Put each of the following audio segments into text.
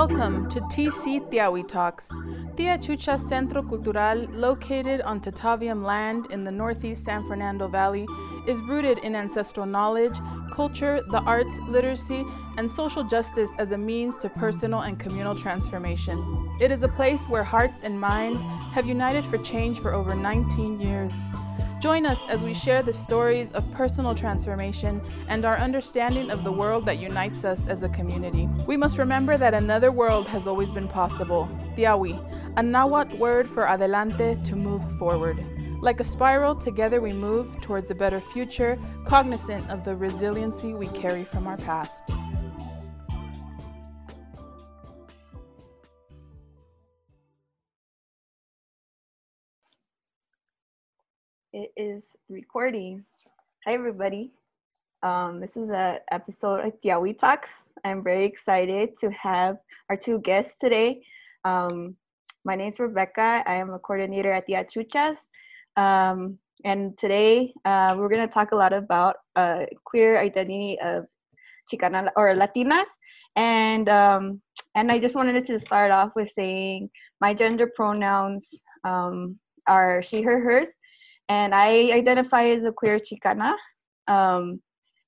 Welcome to TC Tiahui Talks, Tia Chucha Centro Cultural, located on Tataviam land in the northeast San Fernando Valley, is rooted in ancestral knowledge, culture, the arts, literacy, and social justice as a means to personal and communal transformation. It is a place where hearts and minds have united for change for over 19 years. Join us as we share the stories of personal transformation and our understanding of the world that unites us as a community. We must remember that another world has always been possible. Tiahui, a Nahuatl word for adelante, to move forward. Like a spiral, together we move towards a better future, cognizant of the resiliency we carry from our past. It is recording. Hi, everybody. Um, this is a episode of Tiahui Talks. I'm very excited to have our two guests today. Um, my name is Rebecca. I am a coordinator at Tia Chucha's. Um, and today uh, we're going to talk a lot about uh, queer identity of Chicana or Latinas. And um, and I just wanted to start off with saying my gender pronouns um, are she, her, hers and I identify as a queer Chicana. Um,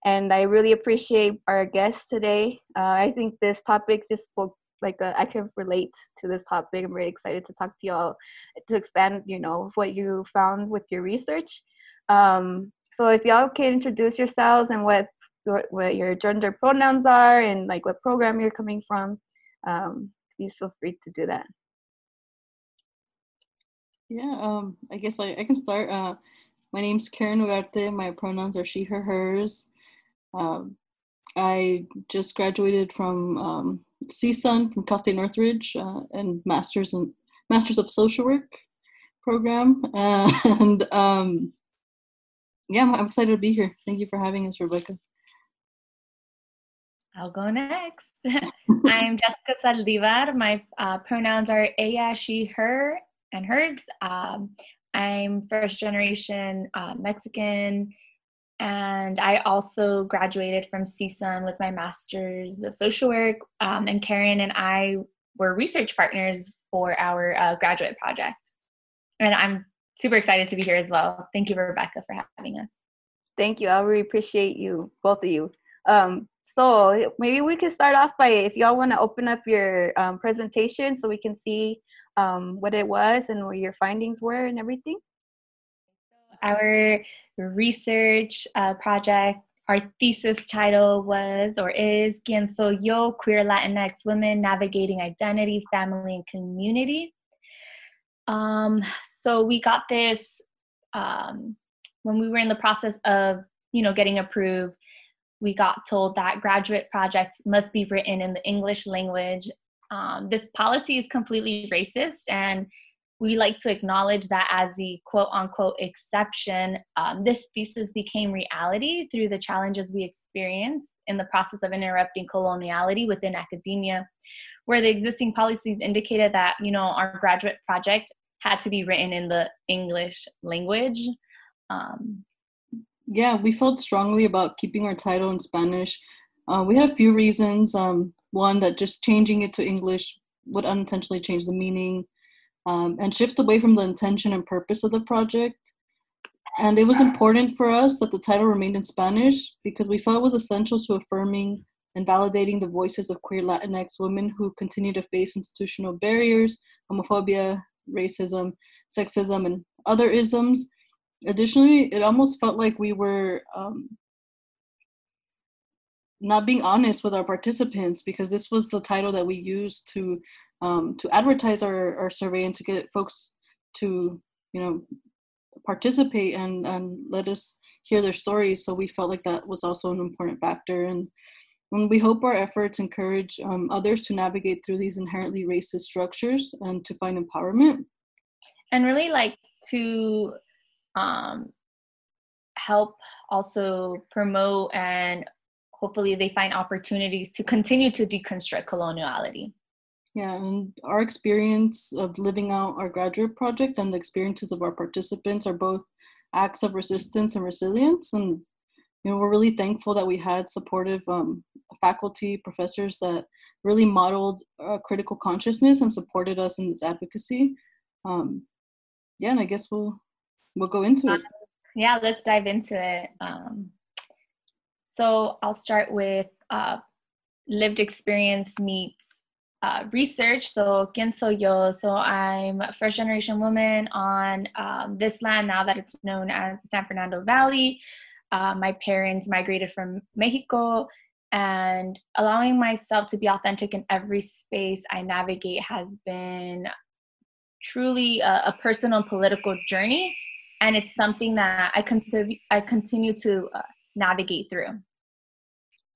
and I really appreciate our guests today. Uh, I think this topic just spoke like a, uh, I can relate to this topic. I'm really excited to talk to y'all to expand, you know, what you found with your research. Um, so if y'all can introduce yourselves and what what your gender pronouns are and like what program you're coming from, um, please feel free to do that. Yeah, um, I guess I, I can start. Uh, my name's Karen Ugarte. My pronouns are she, her, hers. Um, I just graduated from um, CSUN from Cal State Northridge uh, and Masters in Masters of Social Work program. and um, yeah, I'm excited to be here. Thank you for having us, Rebecca. I'll go next. I'm Jessica Saldivar. My uh, pronouns are ella, she, her, and hers. Um, I'm first generation uh, Mexican, and I also graduated from CSUN with my master's of social work. Um, and Karen and I were research partners for our uh, graduate project. And I'm super excited to be here as well. Thank you, Rebecca, for having us. Thank you. I really appreciate you, both of you. Um, so maybe we can start off by if y'all want to open up your um, presentation so we can see um, what it was and what your findings were and everything? Our research uh, project, our thesis title was or is Quien Soy Yo, Queer Latinx Women Navigating Identity, Family, and Community. Um, so we got this um, when we were in the process of, you know, getting approved we got told that graduate projects must be written in the English language um, this policy is completely racist and we like to acknowledge that as the quote unquote exception. Um, this thesis became reality through the challenges we experienced in the process of interrupting coloniality within academia where the existing policies indicated that you know our graduate project had to be written in the english language. Um, yeah we felt strongly about keeping our title in spanish. Uh, we had a few reasons. Um, one that just changing it to English would unintentionally change the meaning um, and shift away from the intention and purpose of the project. And it was important for us that the title remained in Spanish because we felt it was essential to affirming and validating the voices of queer Latinx women who continue to face institutional barriers, homophobia, racism, sexism, and other isms. Additionally, it almost felt like we were um, not being honest with our participants because this was the title that we used to um, to advertise our, our survey and to get folks to you know participate and and let us hear their stories. So we felt like that was also an important factor. And when we hope our efforts encourage um, others to navigate through these inherently racist structures and to find empowerment. And really like to um, help also promote and hopefully they find opportunities to continue to deconstruct coloniality. Yeah, and our experience of living out our graduate project and the experiences of our participants are both acts of resistance and resilience. And you know, we're really thankful that we had supportive um, faculty, professors that really modeled uh, critical consciousness and supported us in this advocacy. Um, yeah, and I guess we'll we'll go into it. Yeah, let's dive into it. Um, so I'll start with uh, lived experience meets uh, research. So, ¿quién soy yo? So, I'm a first generation woman on um, this land now that it's known as the San Fernando Valley. Uh, my parents migrated from Mexico, and allowing myself to be authentic in every space I navigate has been truly a, a personal political journey. And it's something that I continue, I continue to uh, navigate through.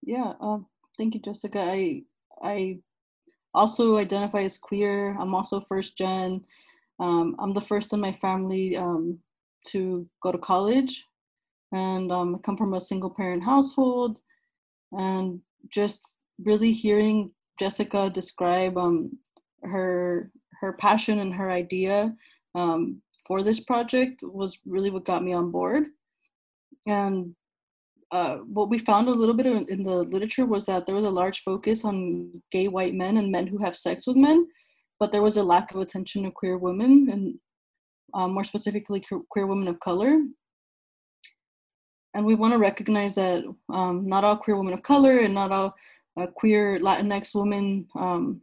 Yeah, um, thank you, Jessica. I I also identify as queer. I'm also first gen. Um, I'm the first in my family um, to go to college, and um, I come from a single parent household. And just really hearing Jessica describe um, her her passion and her idea um, for this project was really what got me on board. And uh, what we found a little bit in, in the literature was that there was a large focus on gay white men and men who have sex with men, but there was a lack of attention to queer women and uh, more specifically queer women of color. And we want to recognize that um, not all queer women of color and not all uh, queer Latinx women um,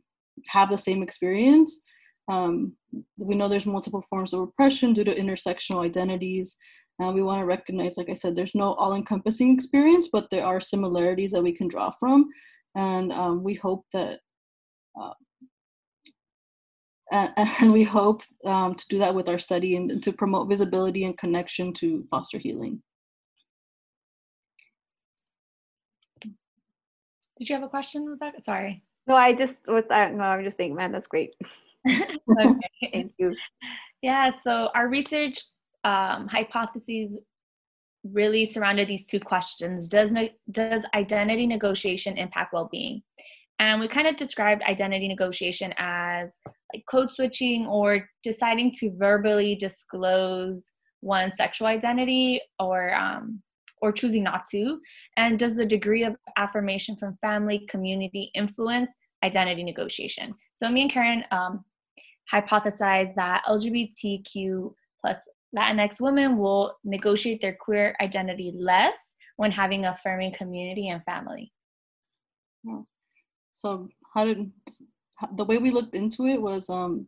have the same experience. Um, we know there's multiple forms of oppression due to intersectional identities uh, we want to recognize, like I said, there's no all encompassing experience, but there are similarities that we can draw from. And um, we hope that, uh, and, and, we hope um, to do that with our study and, and to promote visibility and connection to foster healing. Did you have a question, Rebecca? Sorry. No, I just was, that. No, I'm just thinking, man, that's great. okay, thank you. Yeah. So our research um, hypotheses really surrounded these two questions. Does ne- does identity negotiation impact well-being? And we kind of described identity negotiation as like code switching or deciding to verbally disclose one's sexual identity or um, or choosing not to. And does the degree of affirmation from family community influence identity negotiation? So me and karen um, hypothesized that lgbtq plus Latinx women will negotiate their queer identity less when having affirming community and family. So, how did the way we looked into it was um,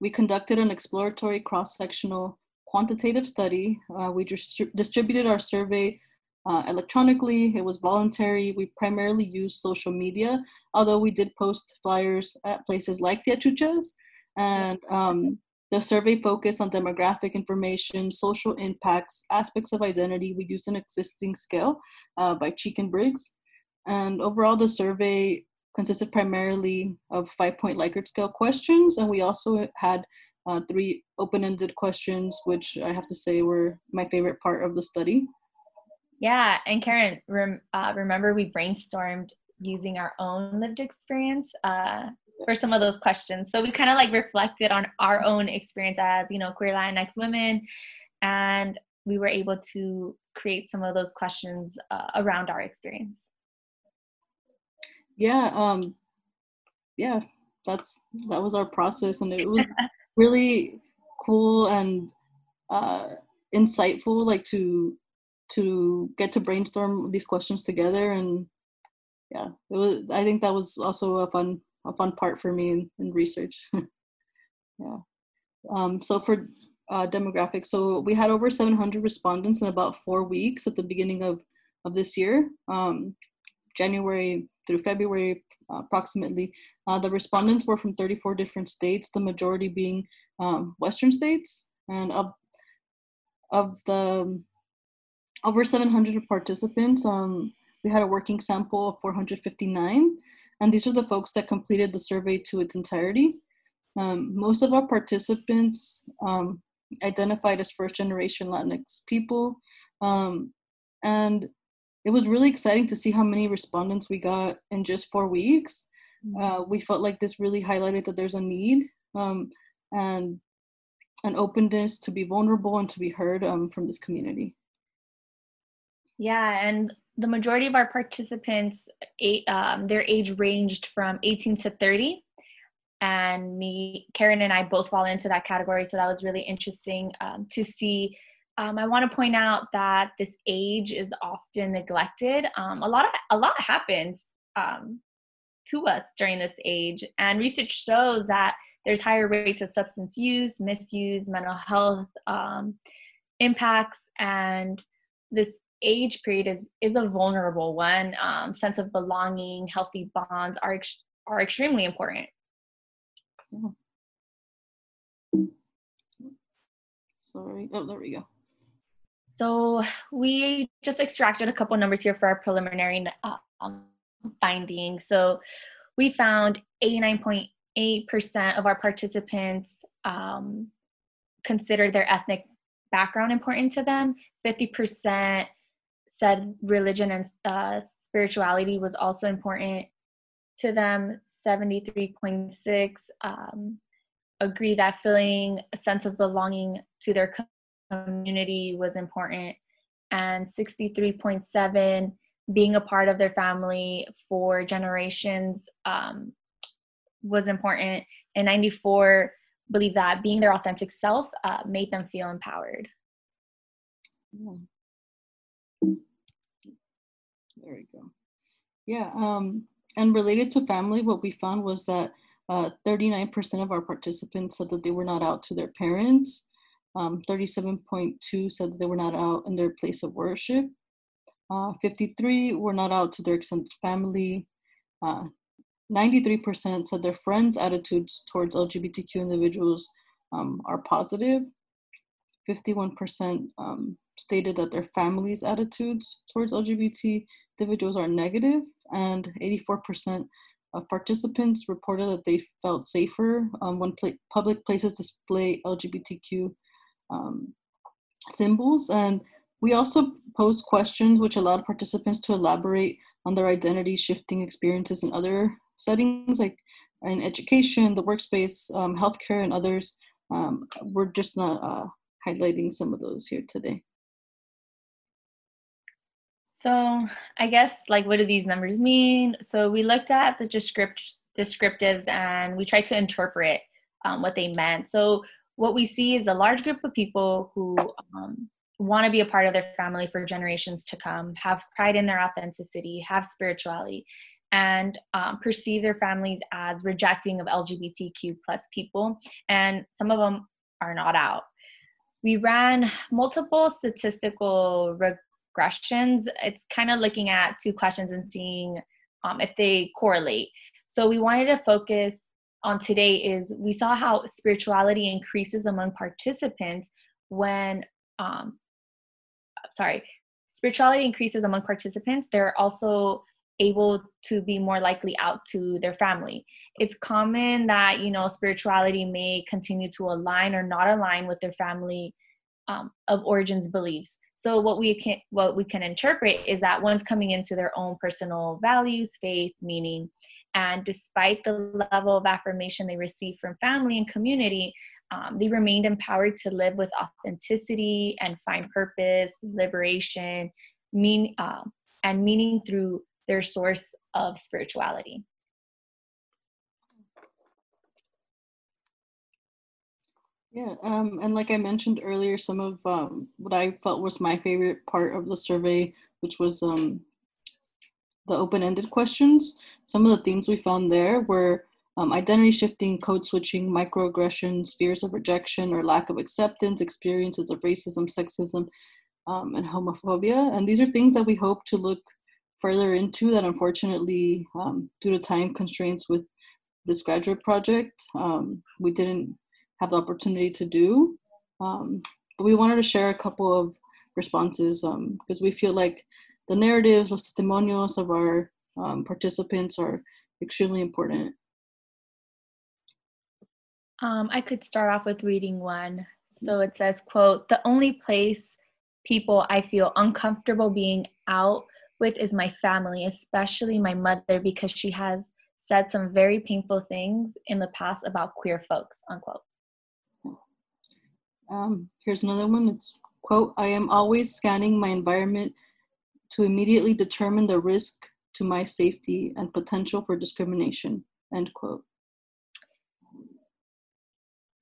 we conducted an exploratory cross sectional quantitative study. Uh, we distributed our survey uh, electronically. It was voluntary. We primarily used social media, although we did post flyers at places like Tia Chucha's. And um, the survey focused on demographic information, social impacts, aspects of identity. We used an existing scale uh, by Cheek and Briggs. And overall, the survey consisted primarily of five point Likert scale questions. And we also had uh, three open ended questions, which I have to say were my favorite part of the study. Yeah. And Karen, rem- uh, remember we brainstormed using our own lived experience uh, for some of those questions. So we kind of like reflected on our own experience as, you know, queer Latinx women, and we were able to create some of those questions uh, around our experience. Yeah, um, yeah, that's that was our process, and it was really cool and uh, insightful, like to to get to brainstorm these questions together and yeah it was i think that was also a fun a fun part for me in, in research. yeah. Um, so for uh, demographics, so we had over 700 respondents in about four weeks at the beginning of, of this year, um, January through February uh, approximately. Uh, the respondents were from 34 different states, the majority being um, Western states. And of, of the over 700 participants, um, we had a working sample of 459. And these are the folks that completed the survey to its entirety. Um, most of our participants um, identified as first generation Latinx people. Um, and it was really exciting to see how many respondents we got in just four weeks. Mm-hmm. Uh, we felt like this really highlighted that there's a need um, and an openness to be vulnerable and to be heard um, from this community. Yeah, and the majority of our participants, um, their age ranged from 18 to 30. And me, Karen, and I both fall into that category. So that was really interesting um, to see. Um, I want to point out that this age is often neglected. Um, a lot of a lot happens um, to us during this age, and research shows that there's higher rates of substance use, misuse, mental health um, impacts, and this age period is is a vulnerable one. Um, sense of belonging, healthy bonds are ex- are extremely important. Sorry. Oh, there we go. So we just extracted a couple numbers here for our preliminary um, findings. So we found 89.8% of our participants um, considered their ethnic background important to them. 50% said religion and uh, spirituality was also important to them. 73.6 um, agree that feeling a sense of belonging to their community was important, and 63.7 being a part of their family for generations um, was important, and 94 believe that being their authentic self uh, made them feel empowered. Yeah. There we go. Yeah, um, and related to family, what we found was that 39% uh, of our participants said that they were not out to their parents. Um, 37.2 said that they were not out in their place of worship. Uh, 53 were not out to their extended family. Uh, 93% said their friends' attitudes towards LGBTQ individuals um, are positive. 51% um, stated that their families' attitudes towards LGBT individuals are negative, and 84% of participants reported that they felt safer um, when pl- public places display LGBTQ um, symbols. And we also posed questions which allowed participants to elaborate on their identity shifting experiences in other settings, like in education, the workspace, um, healthcare, and others. Um, we're just not uh, highlighting some of those here today. So I guess like what do these numbers mean? So we looked at the descript descriptives and we tried to interpret um, what they meant. So what we see is a large group of people who um, want to be a part of their family for generations to come, have pride in their authenticity, have spirituality, and um, perceive their families as rejecting of LGBTQ plus people. And some of them are not out. We ran multiple statistical regressions. It's kind of looking at two questions and seeing um, if they correlate. So we wanted to focus on today is we saw how spirituality increases among participants when um, sorry spirituality increases among participants there are also able to be more likely out to their family. It's common that you know spirituality may continue to align or not align with their family um, of origins beliefs. So what we can what we can interpret is that one's coming into their own personal values, faith, meaning, and despite the level of affirmation they receive from family and community, um, they remained empowered to live with authenticity and find purpose, liberation, mean uh, and meaning through their source of spirituality. Yeah, um, and like I mentioned earlier, some of um, what I felt was my favorite part of the survey, which was um, the open-ended questions. Some of the themes we found there were um, identity shifting, code switching, microaggressions, fears of rejection or lack of acceptance, experiences of racism, sexism, um, and homophobia. And these are things that we hope to look further into that unfortunately, um, due to time constraints with this graduate project, we didn't have the opportunity to do. Um, but we wanted to share a couple of responses because um, we feel like the narratives, or testimonios of our um, participants are extremely important. Um, I could start off with reading one. So it says, quote, the only place people I feel uncomfortable being out with is my family, especially my mother, because she has said some very painful things in the past about queer folks, unquote. Um, here's another one. It's quote, I am always scanning my environment to immediately determine the risk to my safety and potential for discrimination. End quote.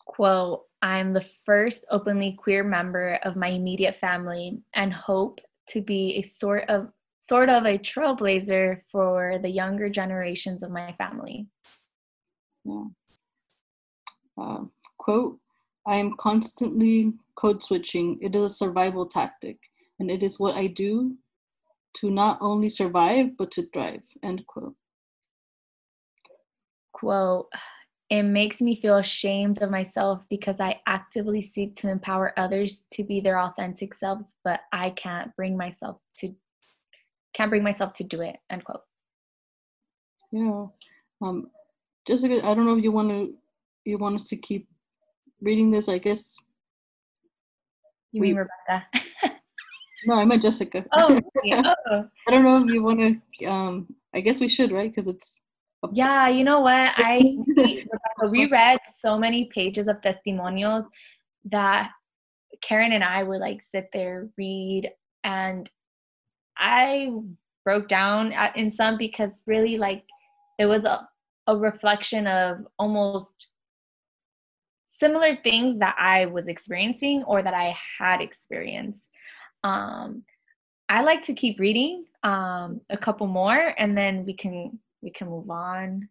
Quote, I'm the first openly queer member of my immediate family and hope to be a sort of sort of a trailblazer for the younger generations of my family. Yeah. Uh, quote, I am constantly code switching. It is a survival tactic, and it is what I do to not only survive, but to thrive. End quote. Quote, it makes me feel ashamed of myself because I actively seek to empower others to be their authentic selves, but I can't bring myself to can't bring myself to do it. End quote. Yeah. Um, Jessica, I don't know if you want to you want us to keep reading this. I guess. You we, mean Rebecca? no, I meant Jessica. Oh, oh. I don't know if you want to. Um, I guess we should, right? Because it's. Yeah, you know what? I we read so many pages of testimonials that Karen and I would like sit there, read, and I broke down in some because really like it was a, a reflection of almost similar things that I was experiencing or that I had experienced. Um, I like to keep reading um, a couple more and then we can we can move on.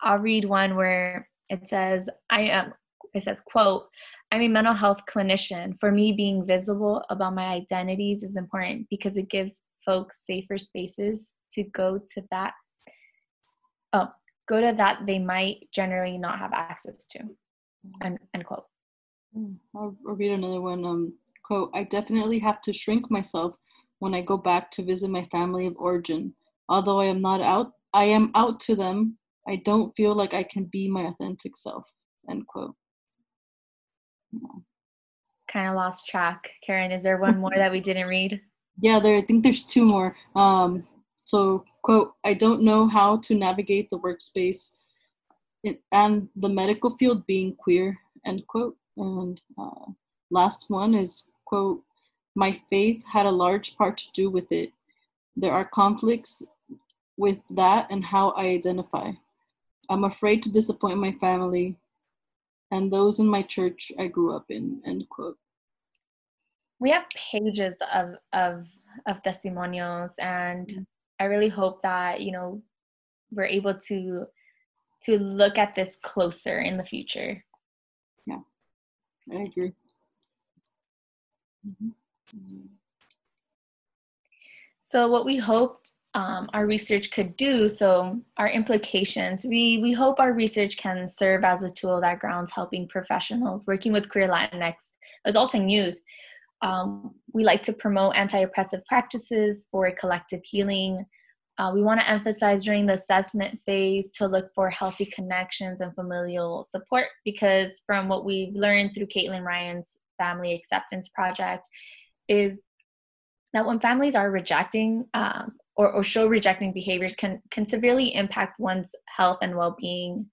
I'll read one where it says I am it says quote i'm a mental health clinician. For me being visible about my identities is important because it gives folks safer spaces to go to that oh go to that they might generally not have access to end, end quote. Hmm, I'll, I'll read another one um quote i definitely have to shrink myself when i go back to visit my family of origin. Although i am not out i am out to them. I don't feel like i can be my authentic self end quote kind of lost track. Karen, is there one more that we didn't read? Yeah, there. I think there's two more. Um, so, quote: I don't know how to navigate the workspace and the medical field being queer. End quote. And uh, last one is quote: My faith had a large part to do with it. There are conflicts with that and how I identify. I'm afraid to disappoint my family, and those in my church I grew up in, end quote. We have pages of of of testimonials and mm-hmm. I really hope that, you know, we're able to to look at this closer in the future. Yeah. I agree. Mm-hmm. So what we hoped um, our research could do. So our implications, we, we hope our research can serve as a tool that grounds helping professionals working with queer Latinx adults and youth. Um, we like to promote anti-oppressive practices for collective healing. Uh, we want to emphasize during the assessment phase to look for healthy connections and familial support because from what we've learned through Caitlin Ryan's Family Acceptance Project is that when families are rejecting um, or, or show rejecting behaviors can, can severely impact one's health and well-being.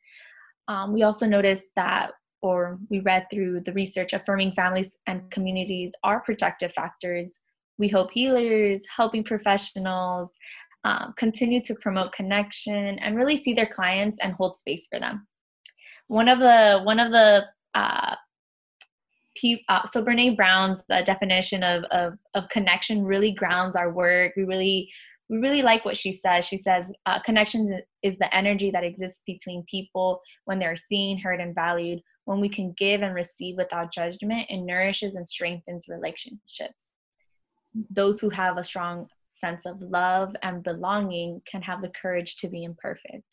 Um, we also noticed that, or we read through the research, affirming families and communities are protective factors. We hope healers, helping professionals, um, continue to promote connection and really see their clients and hold space for them. One of the one of the uh, uh, so Brene Brown's uh, definition of, of, of connection really grounds our work. We really we really like what she says. She says uh, connections is the energy that exists between people when they're seen, heard, and valued. When we can give and receive without judgment, it nourishes and strengthens relationships. Those who have a strong sense of love and belonging can have the courage to be imperfect.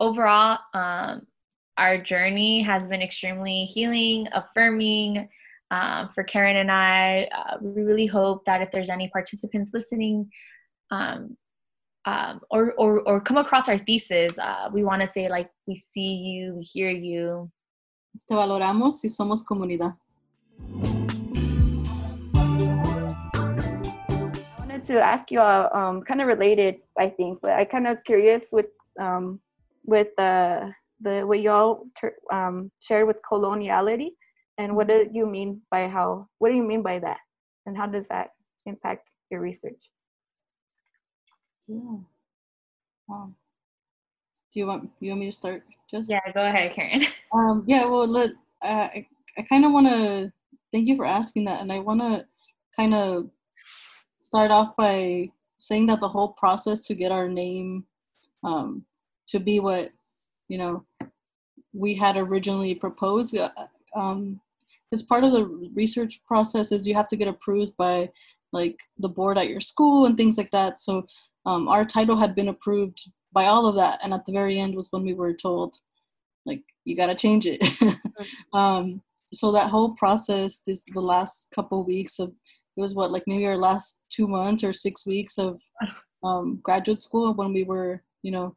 Overall, um, our journey has been extremely healing, affirming, uh, for Karen and I. Uh, we really hope that if there's any participants listening um, um, or, or, or come across our thesis, uh, we want to say like, we see you, we hear you. Te valoramos y somos comunidad. I wanted to ask you, uh, um, kind of related, I think, but I kind of was curious with um, with the the what y'all ter- um, shared with coloniality, and what do you mean by how? What do you mean by that, and how does that impact your research. Yeah. Wow. Do you want you want me to start? Just Yeah, go ahead, Karen. Um, yeah, well, let, uh, I, I kind of want to thank you for asking that. And I want to kind of start off by saying that the whole process to get our name um, to be what, you know, we had originally proposed, uh, um, as part of the research process is you have to get approved by like the board at your school and things like that. So um, our title had been approved by all of that. And at the very end was when we were told, like you got to change it um, so that whole process this the last couple weeks of it was what like maybe our last two months or six weeks of um, graduate school when we were you know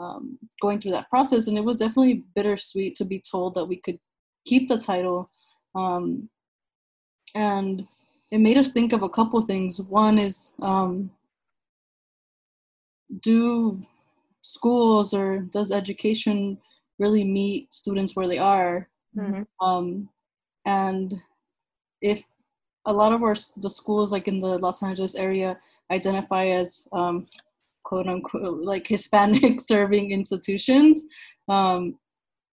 um, going through that process and it was definitely bittersweet to be told that we could keep the title um, and it made us think of a couple things one is um, do schools or does education really meet students where they are. Mhm. Um, and if a lot of our the schools like in the Los Angeles area identify as um, quote unquote like Hispanic serving institutions, um,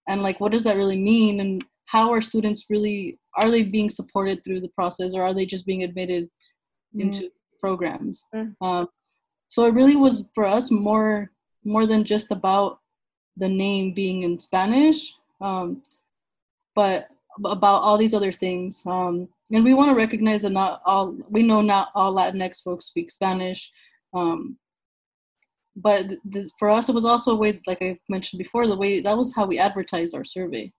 and like what does that really mean, and how are students really are they being supported through the process, or are they just being admitted into programs? Mm. Um, so it really was for us more more than just about the name being in Spanish, um, but about all these other things. Um, and we want to recognize that not all, we know not all Latinx folks speak Spanish. Um, but th- th- for us, it was also a way, like I mentioned before, the way that was how we advertised our survey.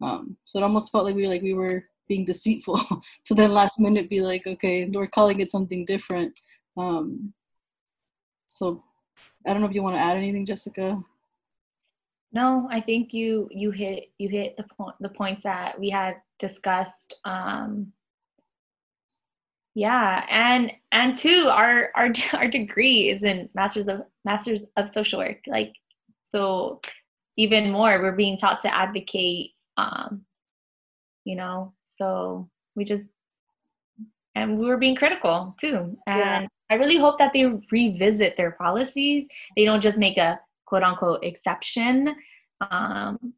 Um, so it almost felt like we like we were being deceitful to then last minute be like, okay, we're calling it something different. Um, so I don't know if you want to add anything, Jessica. No, I think you you hit you hit the point the points that we had discussed. Um, yeah, and and two, our our our degree is in masters of masters of social work. Like, so even more, we're being taught to advocate. Um, you know, so we just and we were being critical too. And Yeah. I really hope that they revisit their policies. They don't just make a quote unquote exception. Um,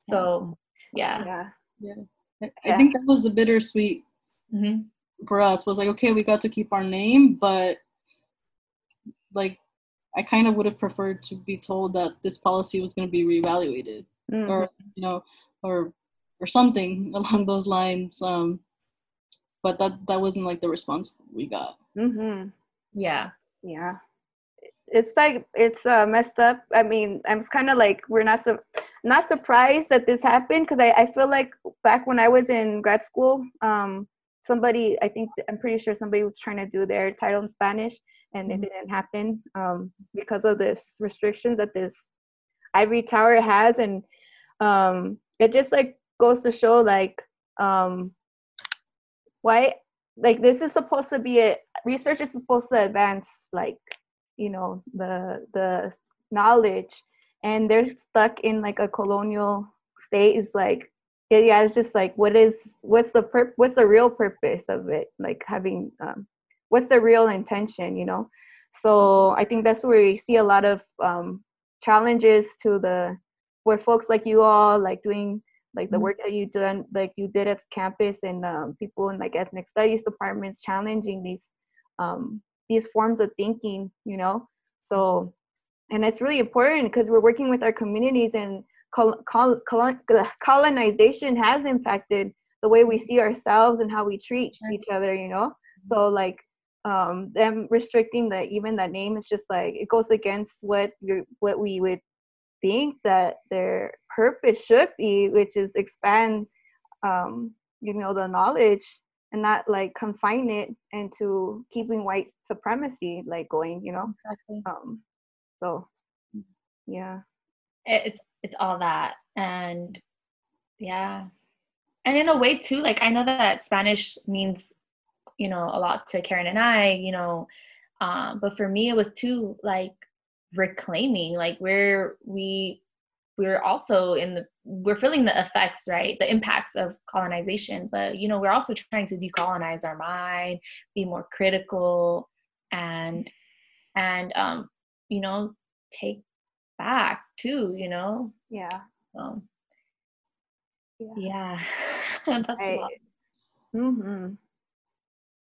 so yeah. Yeah. I- I think that was the bittersweet Mhm. for us was like, okay, we got to keep our name, but like I kind of would have preferred to be told that this policy was going to be reevaluated Mhm. or you know or or something along those lines. Um, but that that wasn't like the response we got. Mhm. Yeah. Yeah. It's like it's uh, messed up. I mean, I'm kind of like we're not su- not surprised that this happened because I, I feel like back when I was in grad school, um, somebody I think I'm pretty sure somebody was trying to do their title in Spanish and it didn't happen um, because of this restrictions that this ivory tower has and um, it just like goes to show like um, why like this is supposed to be a research is supposed to advance like you know the the knowledge. And they're stuck in like a colonial state. Is like yeah, it's just like what is what's the pur- what's the real purpose of it? Like having um what's the real intention you know? So i think that's where we see a lot of um challenges to the where folks like you all like doing like the Mhm. work that you done like you did at campus and um, people in like ethnic studies departments challenging these um, these forms of thinking you know? So and it's really important because we're working with our communities and col- col- colon- colonization has impacted the way we see ourselves and how we treat each other you know? So like um them restricting that even that name is just like it goes against what you what we would think that their purpose should be which is expand um you know the knowledge and not like confine it into keeping white supremacy like going you know Exactly. um so yeah It's it's all that and yeah. And in a way too, like I know that Spanish means, you know, a lot to Karen and I, you know, um, but for me it was too like reclaiming, like where we we're also in the we're feeling the effects right? The impacts of colonization but you know we're also trying to decolonize our mind be more critical and and um you know take back too you know? Yeah. Um yeah, yeah. That's a I, lot. hmm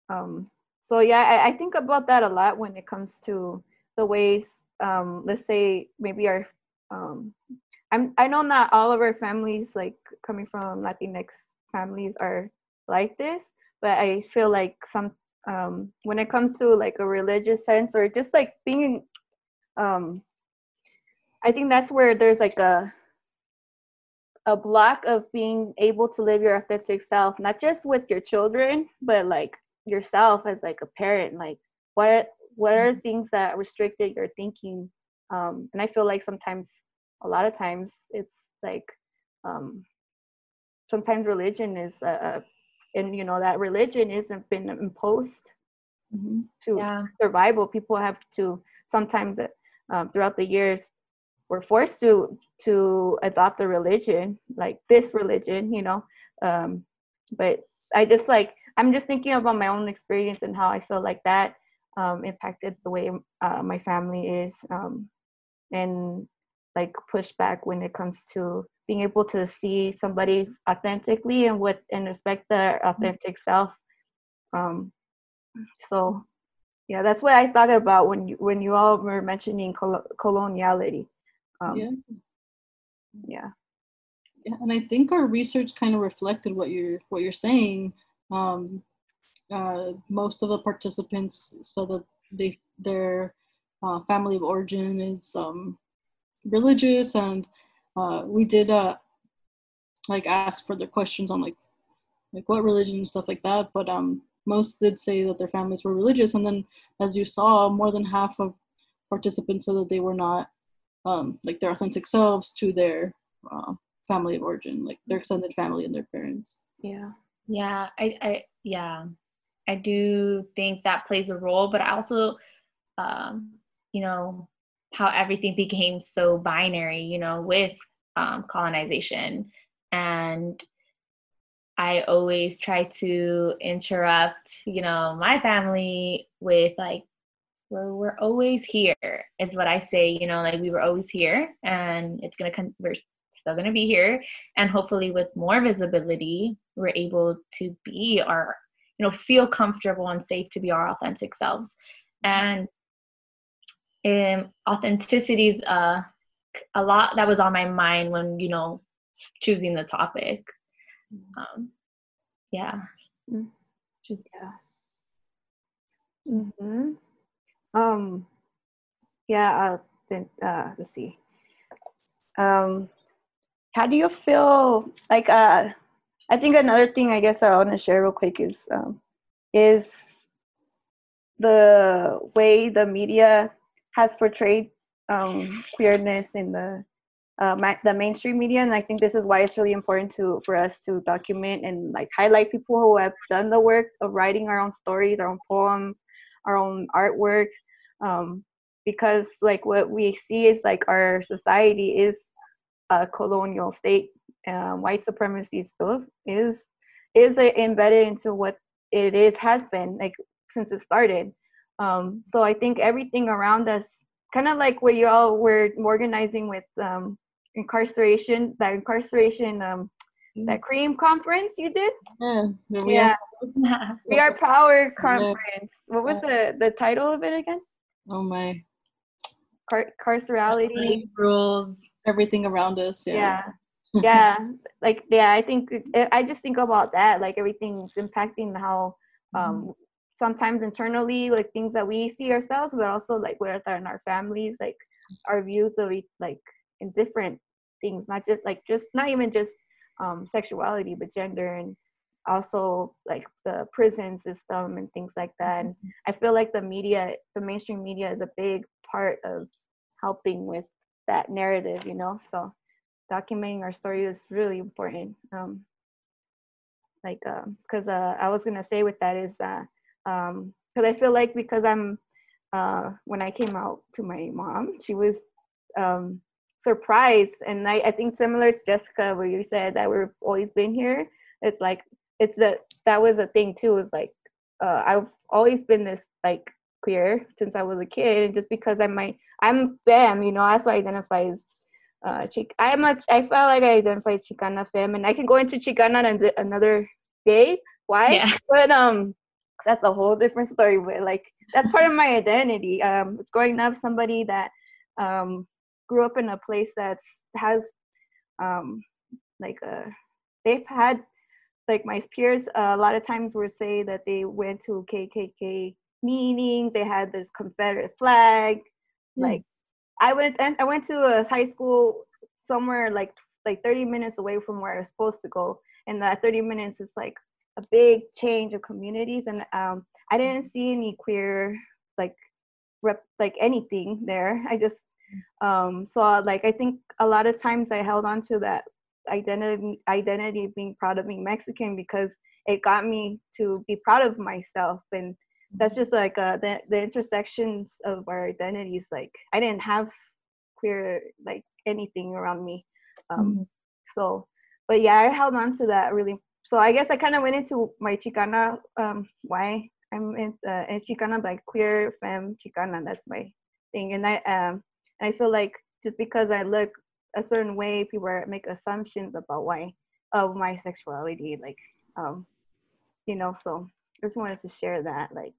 um so yeah I, I think about that a lot when it comes to the ways um let's say maybe our um i'm i know not all of our families like coming from latinx families are like this but i feel like some um when it comes to like a religious sense or just like being um i think that's where there's like a a block of being able to live your authentic self not just with your children but like yourself as like a parent like what what are things that restricted your thinking? Um and i feel like sometimes a lot of times it's like um sometimes religion is uh and you know that religion isn't been imposed Mhm. to yeah survival people have to sometimes uh, um, throughout the years were forced to to adopt a religion like this religion you know um but i just like i'm just thinking about my own experience and how i feel like that um impacted the way uh, my family is um and like pushback when it comes to being able to see somebody authentically and what and respect their authentic self um so yeah that's what i thought about when you when you all were mentioning col- coloniality um, yeah. yeah yeah, and I think our research kind of reflected what you're what you're saying. Um, uh, most of the participants said that they their uh, family of origin is um, religious, and uh, we did uh, like ask further questions on like like what religion and stuff like that. But um, most did say that their families were religious, and then as you saw, more than half of participants said that they were not um, like their authentic selves to their uh, family of origin, like their extended family and their parents. yeah Yeah, I, I, yeah, I do think that plays a role, but I also, um, you know, how everything became so binary, you know, with um, colonization, and I always try to interrupt, you know, my family with like, we're we're always here, is what I say, you know, like we were always here, and it's gonna come, we're still gonna be here, and hopefully with more visibility we're able to be our you know feel comfortable and safe to be our authentic selves. And um, authenticity is uh, a lot that was on my mind when you know choosing the topic. Um, yeah. Mm. just yeah. Hmm um yeah uh, then uh let's see. Um how do you feel like uh i think another thing i guess i want to share real quick is um is the way the media has portrayed um queerness in the uh, ma- the mainstream media and i think this is why it's really important to for us to document and like highlight people who have done the work of writing our own stories our own poems our own artwork um, because like what we see is like our society is a colonial state um, white supremacy stuff is is embedded into what it is has been like since it started um, so i think everything around us kind of like what you all were organizing with um, incarceration that incarceration um, that cream conference you did? Yeah, we yeah. Are. we are power conference. What was the the title of it again? Oh my, Car- carcerality. Rules everything around us. yeah. Yeah. yeah like yeah i think it- i just think about that like everything's impacting how um sometimes internally like things that we see ourselves but also like with our in our families like our views of like in different things not just like just not even just um sexuality but gender and also like the prison system and things like that. And i feel like the media the mainstream media is a big part of helping with that narrative you know? So documenting our story is really important. Um like um because uh i was gonna say with that is uh um because i feel like because i'm uh when i came out to my mom she was um surprised. And I, I think similar to Jessica, where you said that we've always been here. It's like it's the that was a thing too. Is like uh, I've always been this like queer since I was a kid, and just because I might I'm femme, you know, I also identify as uh, chic. I'm a I felt like I identify as Chicana femme, and I can go into Chicana another day. Why? Yeah. But um, that's a whole different story. But like that's part of my identity. Um, it's growing up somebody that um grew up in a place that has um like a uh, they've had like my peers uh, a lot of times would say that they went to KKK meetings. They had this Confederate flag. Mm. Like I went I went to a high school somewhere like like 30 minutes away from where I was supposed to go, and that 30 minutes is like a big change of communities. And um, I didn't see any queer like rep like anything there. I just um, saw like I think a lot of times I held on to that identity identity being proud of being Mexican because it got me to be proud of myself and that's just like uh, the the intersections of our identities like i didn't have queer like anything around me um mm-hmm. so but yeah i held on to that really so i guess i kind of went into my chicana um why i'm in, uh, in chicana like queer femme chicana that's my thing and i um i feel like just because i look a certain way people make assumptions about why of my sexuality like um you know so I just wanted to share that like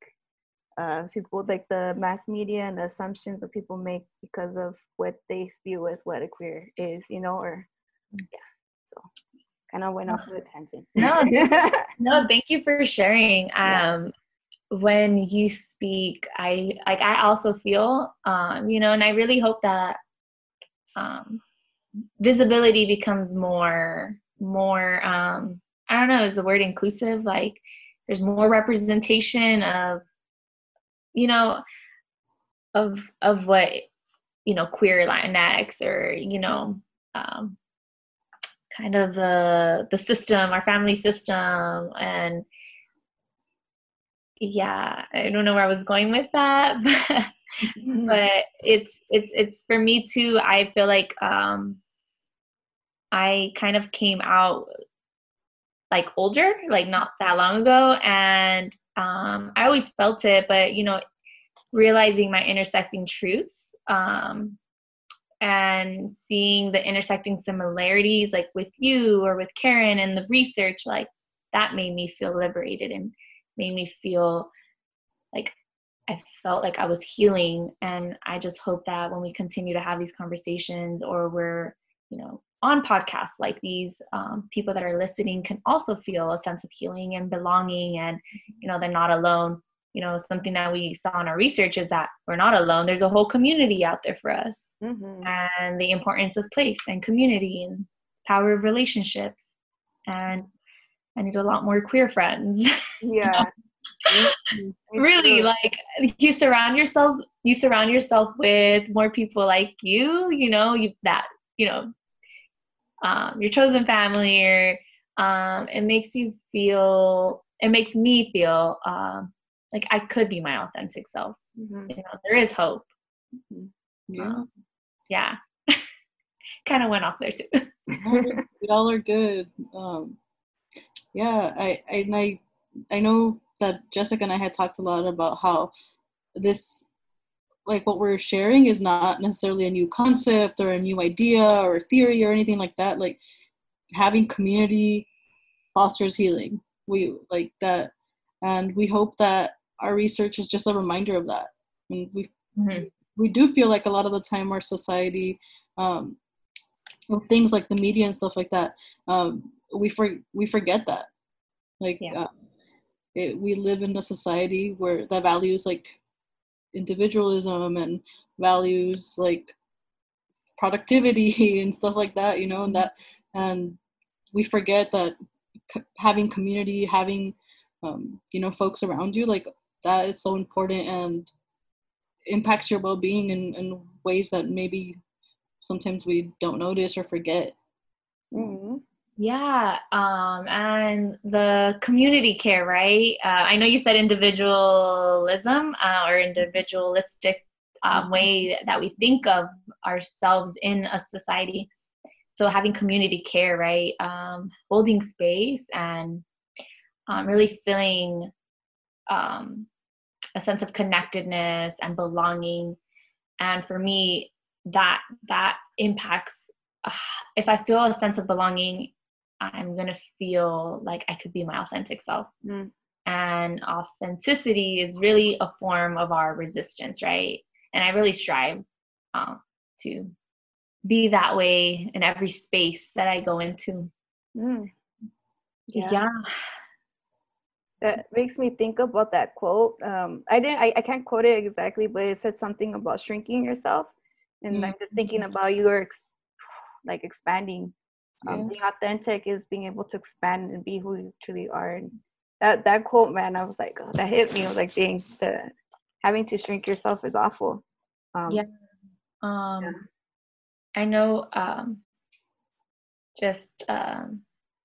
uh, people like the mass media and the assumptions that people make because of what they view as what a queer is, you know, or mm. yeah. So kind of went off the tangent. No, no, thank you for sharing. Um, when you speak, I like I also feel, um, you know, and I really hope that um, visibility becomes more, more. Um, I don't know, is the word inclusive? Like there's more representation of you know of of what you know queer latinx or you know um, kind of the the system our family system and yeah i don't know where i was going with that but, but it's it's it's for me too i feel like um i kind of came out like older, like not that long ago. And um, I always felt it, but you know, realizing my intersecting truths um, and seeing the intersecting similarities, like with you or with Karen and the research, like that made me feel liberated and made me feel like I felt like I was healing. And I just hope that when we continue to have these conversations or we're, you know, on podcasts like these um, people that are listening can also feel a sense of healing and belonging and you know they're not alone you know something that we saw in our research is that we're not alone. There's a whole community out there for us. Mm-hmm. and the importance of place and community and power of relationships. And i need a lot more queer friends. Yeah. Really like you surround yourself you surround yourself with more people like you you know you that you know um, your chosen family or um, it makes you feel it makes me feel um, like i could be my authentic self. Mm-hmm. you know there is hope. Mm-hmm. yeah. Um, yeah. Kind of went off there too. We all are good. Um, yeah I, I i i know that jessica and i had talked a lot about how this like what we're sharing is not necessarily a new concept or a new idea or theory or anything like that. Like having community fosters healing. We like that and we hope that our research is just a reminder of that and we mm-hmm. we do feel like a lot of the time our society um, with things like the media and stuff like that um, we for we forget that like yeah. uh, it, we live in a society where that values like individualism and values like productivity and stuff like that you know and that and we forget that c- having community having um, you know folks around you like that is so important and impacts your well-being in, in ways that maybe sometimes we don't notice or forget mm-hmm. Yeah, um, and the community care, right? Uh, I know you said individualism uh, or individualistic um, way that we think of ourselves in a society. So having community care, right? Um, holding space and um, really feeling um, a sense of connectedness and belonging. And for me, that that impacts. Uh, if I feel a sense of belonging, I'm gonna feel like I could be my authentic self. Mm. And authenticity is really a form of our resistance, right? And I really strive um, to be that way in every space that I go into. Mm. Yeah. yeah. That makes me think about that quote. Um, I didn't. I, I can't quote it exactly, but it said something about shrinking yourself, and mm-hmm. I'm just thinking about you are ex- like expanding. Um, yeah. Being authentic is being able to expand and be who you truly are. And that that quote, man, I was like, oh, that hit me. I was like, dang, the having to shrink yourself is awful. Um, yeah. Um, yeah. I know. Um, just um,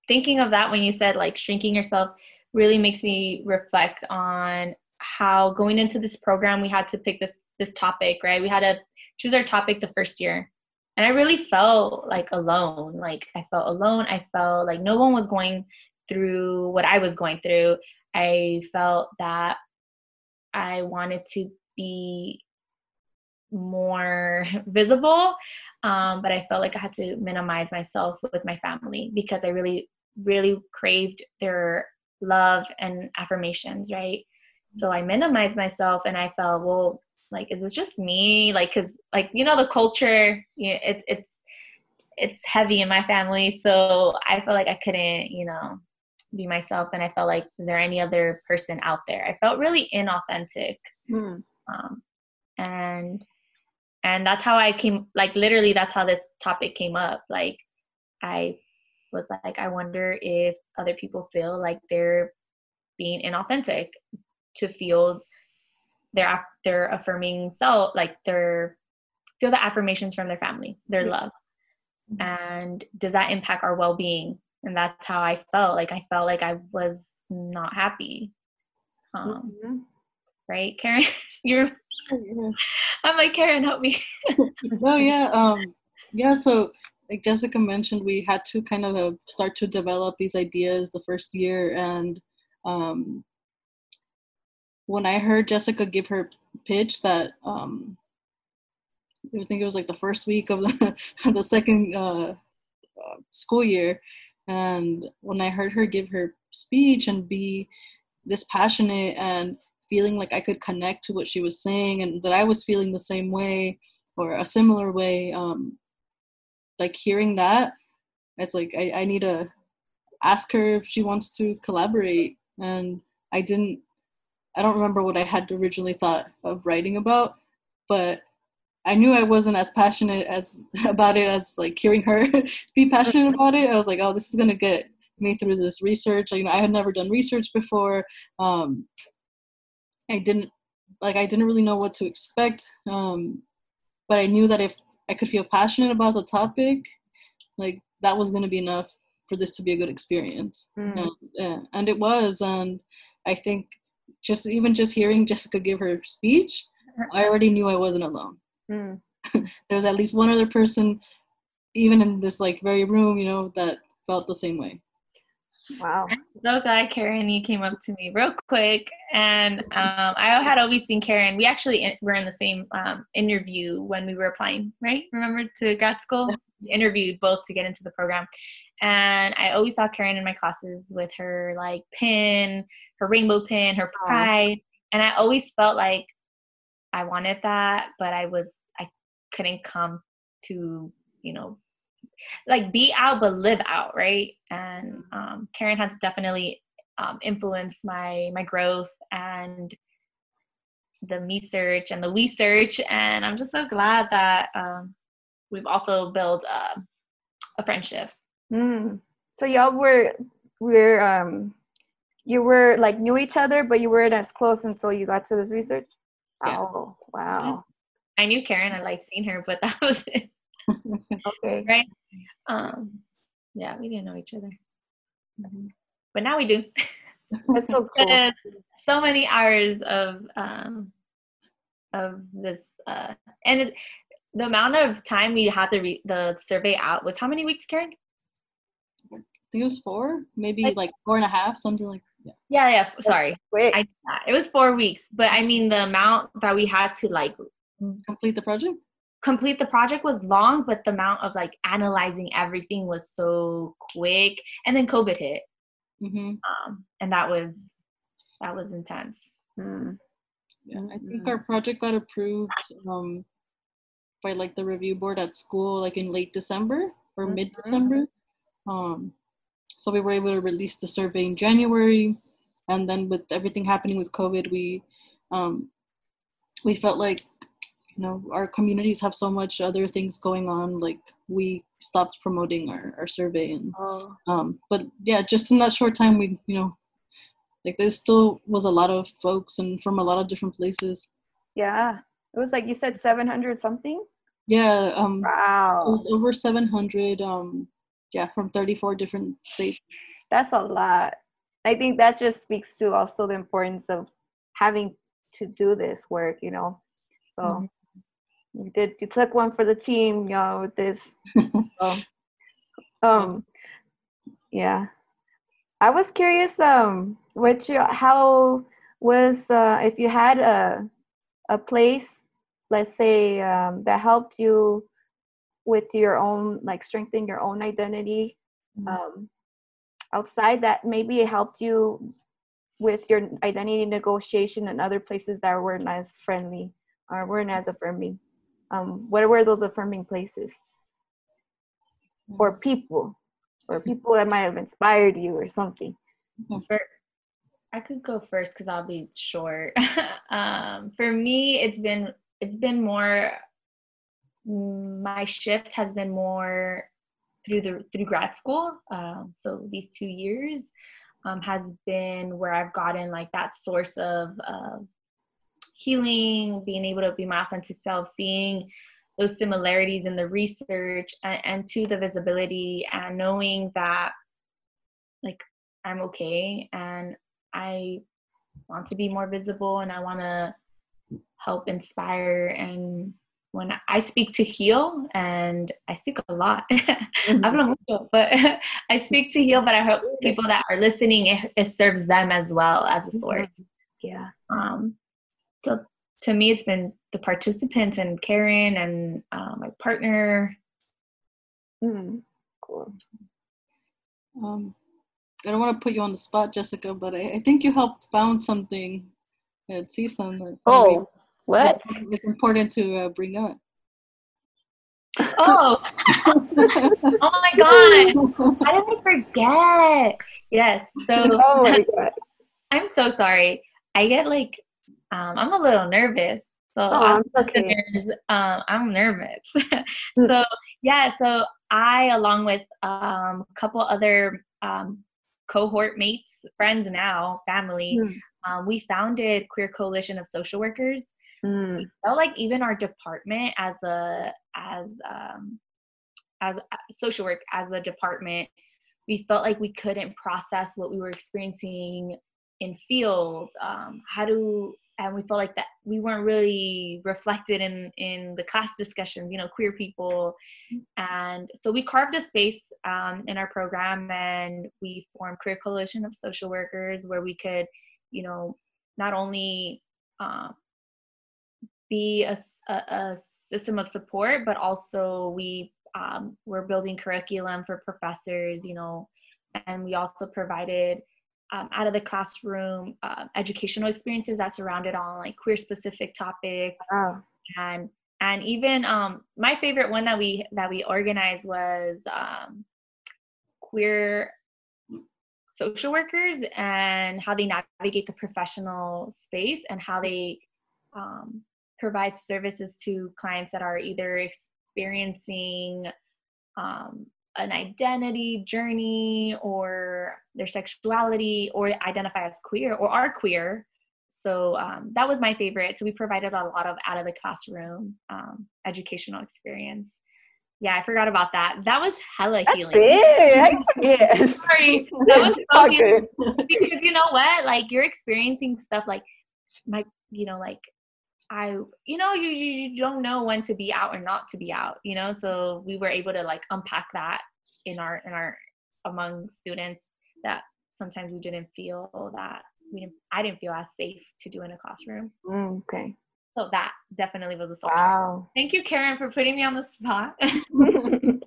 thinking of that when you said like shrinking yourself really makes me reflect on how going into this program we had to pick this this topic right? We had to choose our topic the first year. And i really felt like alone. Like i felt alone. I felt like no one was going through what i was going through. I felt that i wanted to be more visible um, but i felt like i had to minimize myself with my family because i really really craved their love and affirmations, right? So I minimized myself and I felt, well, like, is this just me? Like, cause like, you know, the culture, you know, it, it's, it's heavy in my family. So I felt like I couldn't, you know, be myself. And I felt like, is there any other person out there? I felt really inauthentic. Mm. Um, and, and that's how I came, like, literally, that's how this topic came up. Like, I was like, I wonder if other people feel like they're being inauthentic to feel their their affirming self, like their feel the affirmations from their family, their mm-hmm. love, and does that impact our well being? And that's how I felt. Like I felt like I was not happy. Um, mm-hmm. Right, Karen, you're. I'm like Karen, help me. oh yeah, um, yeah. So like Jessica mentioned, we had to kind of uh, start to develop these ideas the first year. And um, when I heard Jessica give her pitch that um, I think it was like the first week of the, the second uh, uh, school year. And when I heard her give her speech and be this passionate and feeling like I could connect to what she was saying and that I was feeling the same way or a similar way, um, like hearing that, it's like I, I need to ask her if she wants to collaborate. And I didn't, I don't remember what I had originally thought of writing about, but I knew I wasn't as passionate as about it as like hearing her be passionate about it. I was like, oh, this is gonna get me through this research. You know, I had never done research before. Um, I didn't like I didn't really know what to expect. Um, but I knew that if I could feel passionate about the topic, like that was going to be enough for this to be a good experience. Mm. And, and it was. And I think just even just hearing Jessica give her speech, I already knew I wasn't alone. Mm. there was at least one other person, even in this like very room, you know, that felt the same way. Wow. I'm so glad Karen, you came up to me real quick. And um, I had always seen Karen. We actually were in the same um, interview when we were applying, right? Remember to grad school? We interviewed both to get into the program. And I always saw Karen in my classes with her like pin, her rainbow pin, her pride. And I always felt like I wanted that, but I was, I couldn't come to, you know, like be out but live out right? And um, karen has definitely um, influenced my my growth and the me search and the we search and i'm just so glad that um, we've also built a, a friendship. Mm. so y'all were were um you were like knew each other but you weren't as close until you got to this research? Yeah. oh wow. I knew karen i like seeing her but that was it okay. Right? Um, yeah, we didn't know each other. Mm-hmm. But now we do. That's so cool. so many hours of um, of this uh and it, the amount of time we had the re- the survey out was how many weeks karen I think it was four, maybe Like- like four and a half, something like yeah. yeah yeah sorry Wait, I, it was four weeks but i mean the amount that we had to like Complete the project. Complete the project was long but the amount of like analyzing everything was so quick and then covid hit hmm um and that was that was intense Hmm. Yeah, I think Mhm. our project got approved um, by like the review board at school, like in late December or Mhm. mid December. Um, so we were able to release the survey in January, and then with everything happening with COVID, we um, we felt like you know our communities have so much other things going on. Like we stopped promoting our, our survey, and Oh, um, but yeah, just in that short time, we you know like there still was a lot of folks and from a lot of different places. yeah. It was like you said 700 something? Yeah, um, Wow. over 700, um, yeah, from 34 different states. That's a lot. I think that just speaks to also the importance of having to do this work, you know. So Mhm. You did you took one for the team, know, with this. So, um yeah. I was curious um what you how was uh if you had a a place let's say um that helped you with your own like strengthen your own identity Mhm. um outside that maybe it helped you with your identity negotiation and other places that weren't as friendly or weren't as affirming um what were those affirming places or people or people that might have inspired you or something for I could go first because I'll be short. um, for me, it's been it's been more. mm, My shift has been more through the through grad school. Um, so these two years um, has been where I've gotten like that source of uh, healing, being able to be my authentic self, seeing those similarities in the research and, and to the visibility and knowing that like I'm okay and I want to be more visible and I want to help inspire and when I speak to heal and I speak a lot. Hablo mm-hmm. mucho, but I speak to heal, but I hope mm-hmm. people that are listening it, it serves them as well as a source. Mm-hmm. yeah Um, so to me, it's been the participants and Karen and uh, my partner. mm. cool Um, I don't want to put you on the spot, Jessica, but I, I think you helped found something at CSUN that oh what it's important to uh, bring up. Oh, oh my God. How did I forget? Yes. So oh my god I'm so sorry. I get like, um, I'm a little nervous. So Oh, I'm, okay. um, I'm nervous. so yeah, so I, along with um, a couple other um, cohort mates, friends now, family, Hmm. um, we founded Queer Coalition of Social Workers. Mm. felt like even our department as a as um as a- social work as a department we felt like we couldn't process what we were experiencing in field um how to and we felt like that we weren't really reflected in in the class discussions you know queer people. And so we carved a space um, in our program and we formed queer coalition of social workers where we could you know not only um, be a system of support, but also we um, we're building curriculum for professors, you know, and we also provided um, out of the classroom uh, educational experiences that surrounded on like queer specific topics. And and even um, my favorite one that we that we organized was um, queer social workers and how they navigate the professional space and how they um, provide services to clients that are either experiencing um, an identity journey or their sexuality or identify as queer or are queer. So um, that was my favorite. So we provided a lot of out of the classroom um, educational experience. Yeah i forgot about that. That was hella that's healing. big. I forget sorry that was so healing good. because you know what? Like you're experiencing stuff like my you know like I, you know, you, you don't know when to be out or not to be out, you know. So we were able to like unpack that in our in our among students that sometimes we didn't feel that we didn't I didn't feel as safe to do in a classroom. Mm, okay. So that definitely was a source. Wow. Thank you, Karen, for putting me on the spot. no,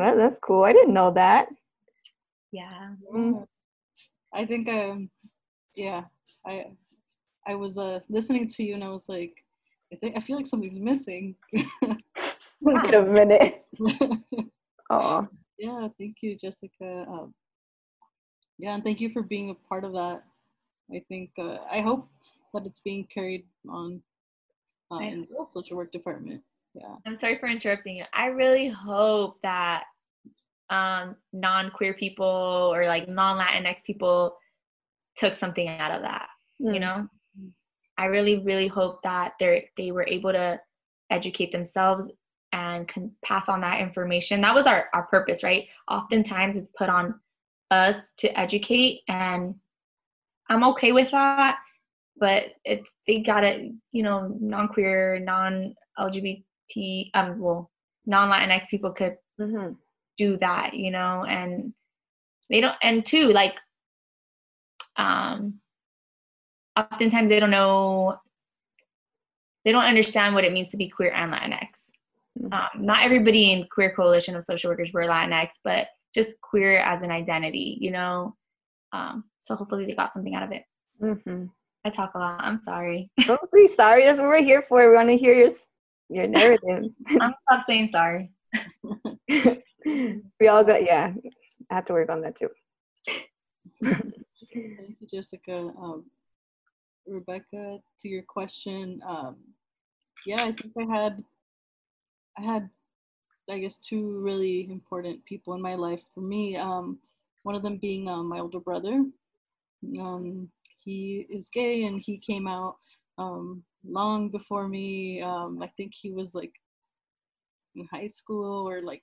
that, that's cool. I didn't know that. yeah. Mm. I think um yeah, I I was uh listening to you and I was like, I think I feel like something's missing. Wait a minute. Oh, yeah, thank you, Jessica. Um, yeah, and thank you for being a part of that. I think uh, I hope that it's being carried on uh, in the social work department. Yeah. I'm sorry for interrupting you. I really hope that um, non-queer people or like non-Latinx people took something out of that. You Mm. know, I really, really hope that they they were able to educate themselves and can pass on that information. That was our our purpose, right? Oftentimes, it's put on us to educate, and I'm okay with that. But it's they gotta, you know, non-queer, non-LGBT, um, well, non-Latinx people could Mhm. do that, you know, and they don't, and two, like, um, oftentimes they don't know, they don't understand what it means to be queer and Latinx. Mhm. Um, not everybody in Queer Coalition of Social Workers were Latinx, but just queer as an identity, you know. Um, so hopefully they got something out of it. Mhm. I talk a lot. I'm sorry. Don't be sorry. That's what we're here for. We want to hear your your narrative. I'm stop saying sorry. we all got yeah. I have to work on that too. Thank you, Jessica. Um, Rebecca, to your question, um, yeah, I think I had, I had, I guess, two really important people in my life for me. Um, one of them being um, my older brother. Um, he is gay and he came out um, long before me. Um, I think he was like in high school or like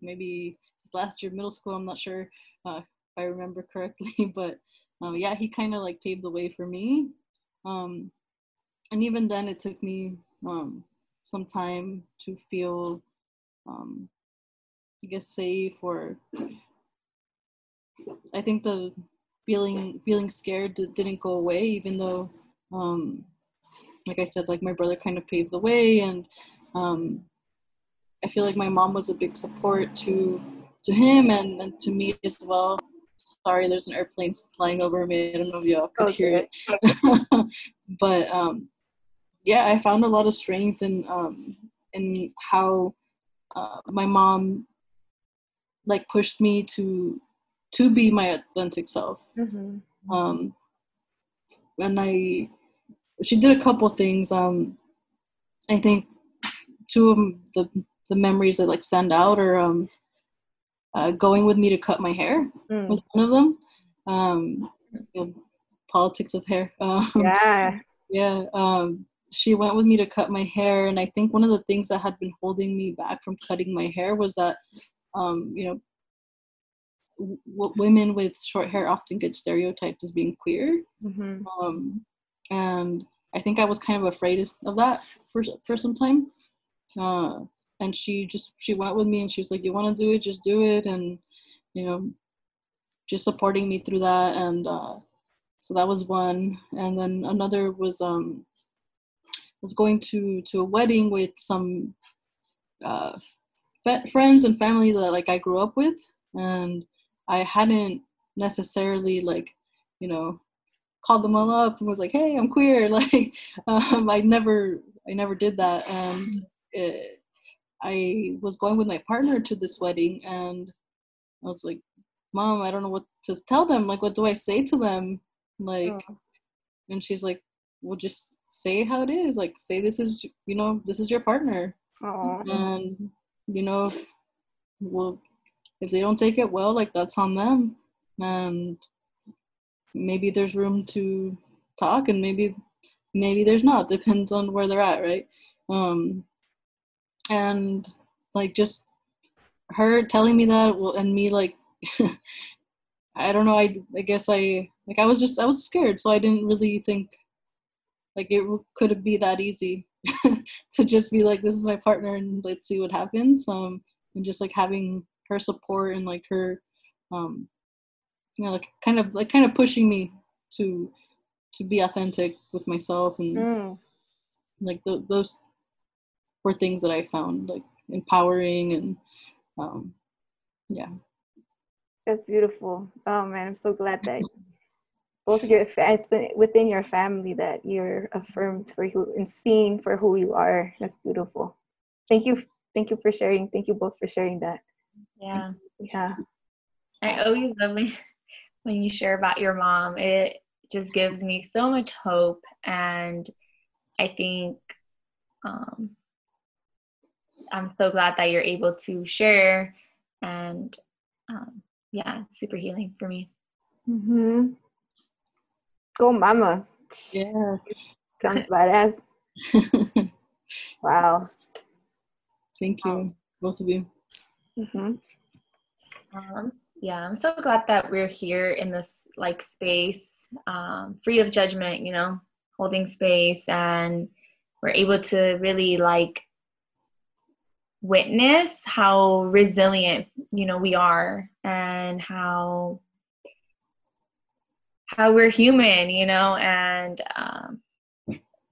maybe his last year of middle school. I'm not sure uh, if I remember correctly, but um, yeah, he kind of like paved the way for me. Um, and even then, it took me um, some time to feel, um, I guess, safe or I think the feeling feeling scared didn't go away, even though, um, like I said, like my brother kind of paved the way, and um, I feel like my mom was a big support to to him and, and to me as well. Sorry, there's an airplane flying over me. I don't know if y'all could hear it, but um, yeah, I found a lot of strength in um, in how uh, my mom like pushed me to to be my authentic self Mhm. um and i she did a couple things um i think two of the the memories that like stand out are um uh, going with me to cut my hair Mm. was one of them um you know, politics of hair um, Yeah. yeah um she went with me to cut my hair and i think one of the things that had been holding me back from cutting my hair was that um you know w- women with short hair often get stereotyped as being queer. Mhm. um and i think i was kind of afraid of that for for some time. Uh and she just she went with me and she was like you want to do it? Just do it and you know just supporting me through that and uh so that was one. And then another was um was going to to a wedding with some uh friends and family that like I grew up with. And I hadn't necessarily like you know called them all up and was like hey I'm queer. Like um I never I never did that. And it, I was going with my partner to this wedding and I was like mom I don't know what to tell them. Like what do I say to them? Like Oh. and she's like well just say how it is like say this is you know this is your partner. Aw. and you know if, well if they don't take it well like that's on them. And maybe there's room to talk and maybe maybe there's not depends on where they're at right? Um and like just her telling me that well and me like i don't know i i guess i like i was just i was scared so i didn't really think like it could be that easy to just be like this is my partner and let's see what happens um and just like having her support and like her um you know like kind of like kind of pushing me to to be authentic with myself and Mm. like th- those were things that I found like empowering and um yeah That's beautiful. Oh man, I'm so glad that both of your it's within your family that you're affirmed for who and seen for who you are. That's beautiful. Thank you, thank you for sharing. Thank you both for sharing that. Yeah. Yeah. I always love when, when you share about your mom. It just gives me so much hope. And I think um, I'm so glad that you're able to share. And um, yeah, super healing for me. Mm-hmm. Go, mama. yeah Sounds badass. Wow. thank you both of you Mm-hmm. Um, yeah, I'm so glad that we're here in this like space, um, free of judgment, you know, holding space, and we're able to really like witness how resilient, you know, we are, and how how we're human, you know, and um,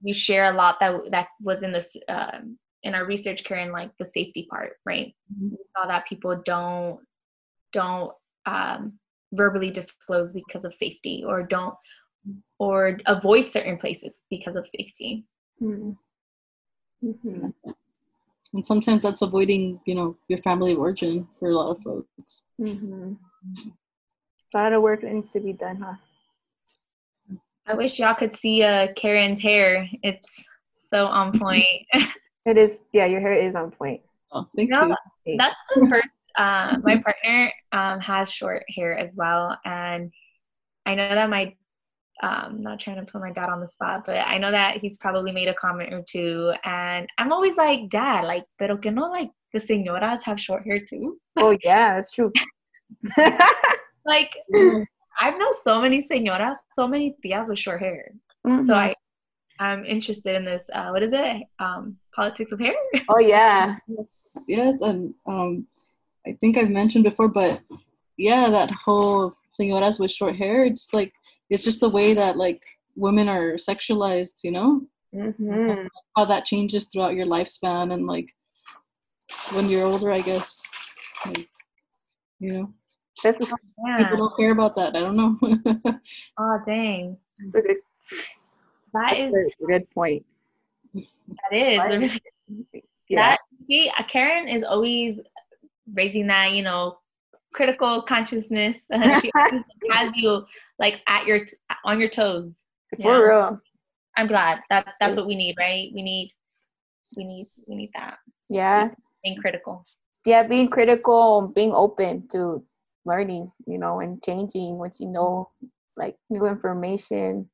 you share a lot that that was in this um in our research, Karen, like the safety part, right? We saw that people don't don't um, verbally disclose because of safety, or don't or avoid certain places because of safety. Mm-hmm. Mm-hmm. and sometimes that's avoiding you know your family of origin for a lot of folks Mm-hmm. A lot of work that needs to be done, huh? I wish y'all could see uh, Karen's hair. It's so on point. It is. Yeah, your hair is on point. oh thank No, you That's the first. Uh, my partner um, has short hair as well, and I know that my. Um, not trying to put my dad on the spot, but I know that he's probably made a comment or two, and I'm always like, "Dad, like, pero que no like the señoras have short hair too?" Oh yeah, that's true. Like, I've known so many señoras, so many tias with short hair. Mhm. So I, I'm interested in this. Uh, what is it? Um, politics of hair. Oh yeah. yes yes and um i think i've mentioned before but yeah that whole señoras with short hair it's like it's just the way that like women are sexualized you know Mm-hmm. how that changes throughout your lifespan and like when you're older i guess like you know That's a, people don't care about that i don't know Oh dang. that's a good, That is that's a good point. that is Yeah. that see uh, karen is always raising that you know critical consciousness she always has you like at your t- on your toes For yeah. real. i'm glad that that's what we need right we need we need we need that Yeah. being critical Yeah, being critical, being open to learning, you know, and changing once you know like new information.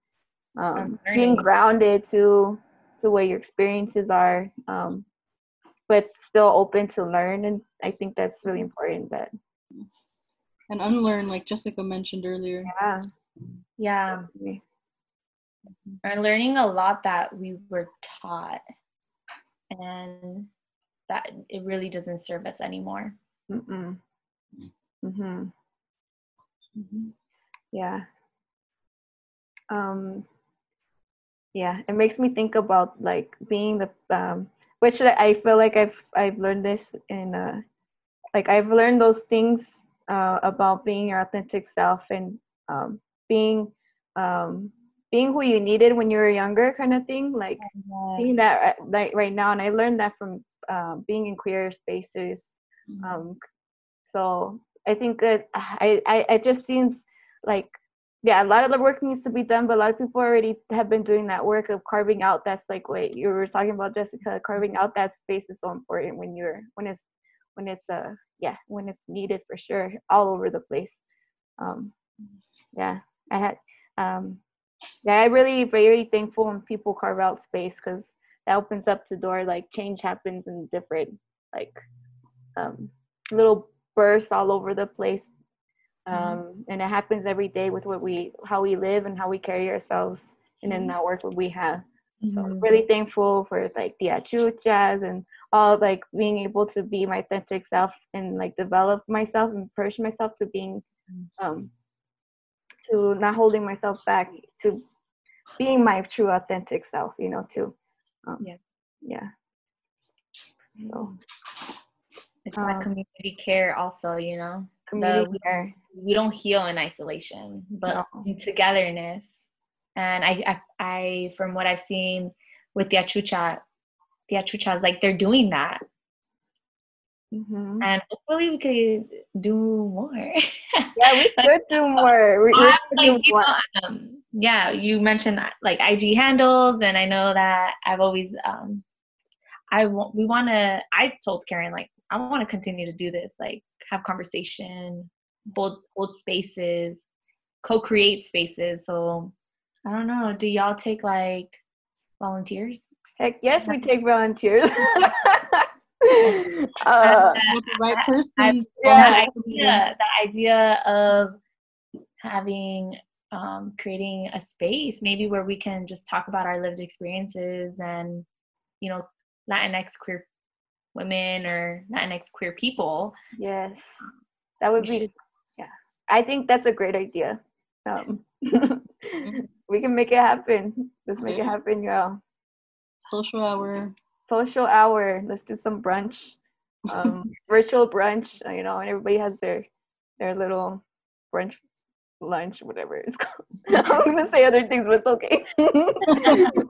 Um, being grounded to to where your experiences are. Um, but still open to learn and I think that's really important that and unlearn like jessica mentioned earlier yeah. yeah are learning a lot that we were taught and that it really doesn't serve us anymore Mm-mm. Mm-hmm. Mhm. Yeah. Um yeah, it makes me think about like being the um which I feel like I've I've learned this in uh like I've learned those things uh about being your authentic self and um being um being who you needed when you were younger kind of thing like seeing that uh, like right now and I learned that from um being in queer spaces um so i think that i i it just seems like yeah a lot of the work needs to be done but a lot of people already have been doing that work of carving out that's like what you were talking about jessica carving out that space is so important when you're when it's when it's uh yeah when it's needed for sure all over the place. Um yeah i had um yeah i really very thankful when people carve out space because that opens up the door like change happens in different like um, little bursts all over the place um, and it happens every day with what we how we live and how we carry ourselves and in that work what we have So Mhm. really thankful for like Tia Chucha's and all like being able to be my authentic self and like develop myself and push myself to being um to not holding myself back to being my true authentic self, you know, too. Um, Yeah. Yeah. So It's that Um, community care also, you know. community we- care. we don't heal in isolation, but No. in togetherness. And I, I, I, from what I've seen with Tia Chucha, Tia Chucha's, like they're doing that, Mhm. and hopefully we could do more. Yeah, we could do more. We, we could do you more. know, um, yeah, you mentioned like IG handles, and I know that I've always, um, I want, we want to. I told Karen like I want to continue to do this, like have conversation, hold hold spaces, co-create spaces. So I don't know. Do y'all take like volunteers? Heck yes, we take volunteers. uh, the right person. I- yeah. the idea, the idea of having um, creating a space maybe where we can just talk about our lived experiences and you know latinx queer women or latinx queer people Yes, that would we be. should I think that's a great idea. Um, we can make it happen. Let's make it happen, y'all. Social hour. Social hour. Let's do some brunch, um, virtual brunch. uh, You know, and everybody has their their little brunch, lunch, whatever it's called. I'm gonna say other things, but it's okay.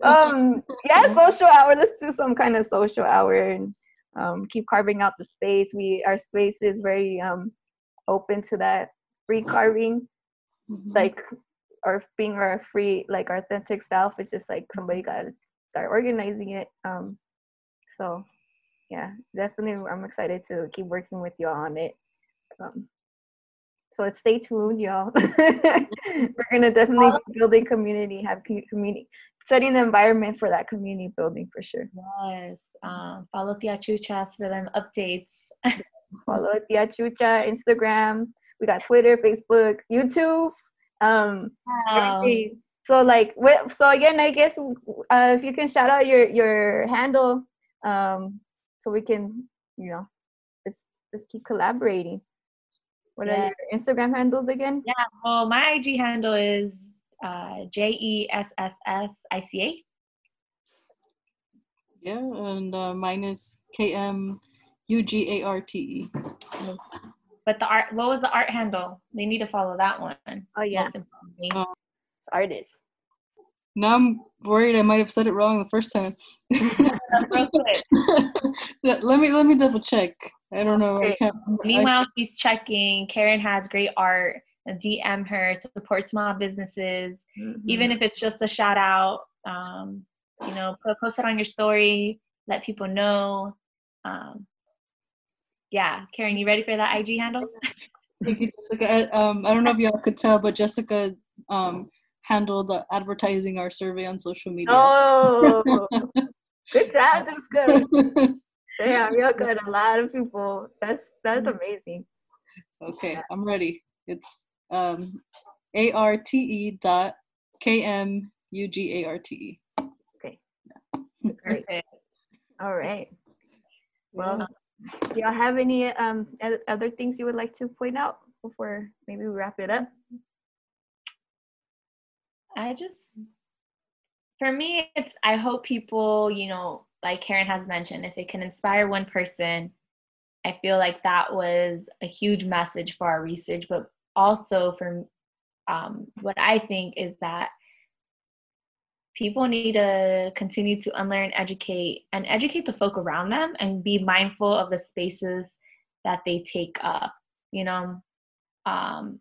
um, yeah, social hour. Let's do some kind of social hour and um, keep carving out the space. We our space is very um, open to that free carving. Mhm. like or being our free like our authentic self it's just like somebody got to start organizing it um so yeah definitely i'm excited to keep working with y'all on it um so stay tuned y'all we're gonna definitely be building community have community setting the environment for that community building for sure yes um, follow Tia Chucha's for them updates follow Tia Chucha Instagram. We got Twitter, Facebook, YouTube. Um, Wow. everything. So like, so again, I guess uh, if you can shout out your your handle, um, so we can, you know, just just keep collaborating. What Yeah. are your Instagram handles again? yeah well my ig handle is uh, j-e-s-s-s-i-c-a Yeah, and uh, mine is K M U G A R T E. but the art what was the art handle they need to follow that one Oh yeah, most. Uh, artist. Now I'm worried I might have said it wrong the first time. Real quick. let let me let me double check. I don't know. I can't. I, Meanwhile, she's checking. Karen has great art. DM her, support small businesses, Mm-hmm. even if it's just a shout out. Um, you know, put, post it on your story, let people know. Um, yeah, Karen, you ready for that IG handle? thank you, Jessica. I, um, I don't know if y'all could tell, but Jessica um handled uh, advertising our survey on social media. Oh, good job, Jessica. Damn, you got a lot of people. That's that's amazing. okay, I'm ready. It's um A R T E dot K M U G A R T E. Okay. That's great. Perfect. All right. Well, do y'all have any um other things you would like to point out before maybe we wrap it up? I just, for me, it's, I hope people, you know, like Karen has mentioned, if it can inspire one person, I feel like that was a huge message for our research, but also for um, what I think is that people need to continue to unlearn, educate, and educate the folk around them and be mindful of the spaces that they take up. You know, um,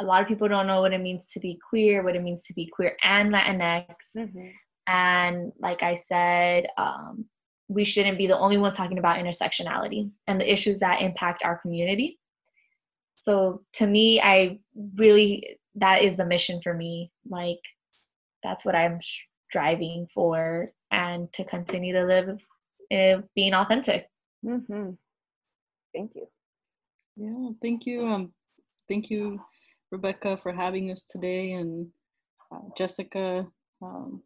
a lot of people don't know what it means to be queer, what it means to be queer and Latinx. And like I said, um, we shouldn't be the only ones talking about intersectionality and the issues that impact our community. So to me, I really, that is the mission for me. Like, that's what I'm striving for and to continue to live uh, being authentic. Mm-hmm. Thank you. Yeah, thank you. Um, thank you, Rebecca, for having us today, and uh, Jessica. Um,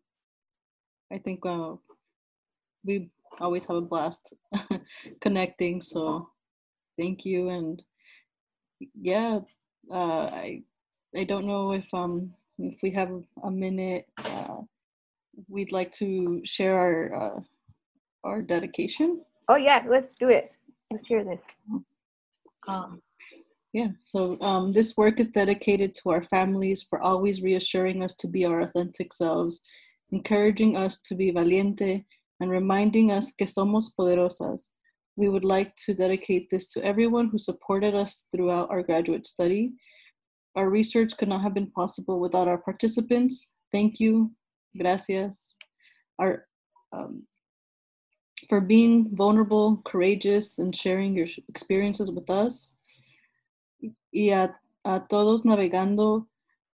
I think uh, we always have a blast connecting. So thank you. And yeah, uh, I I don't know if um if we have a minute, uh, we'd like to share our uh, our dedication. Oh yeah, let's do it. Let's hear this. Um, yeah, so um, this work is dedicated to our families for always reassuring us to be our authentic selves, encouraging us to be valiente, and reminding us que somos poderosas. We would like to dedicate this to everyone who supported us throughout our graduate study. Our research could not have been possible without our participants. Thank you, gracias. Our, um, for being vulnerable, courageous, and sharing your experiences with us. Y a, a todos navegando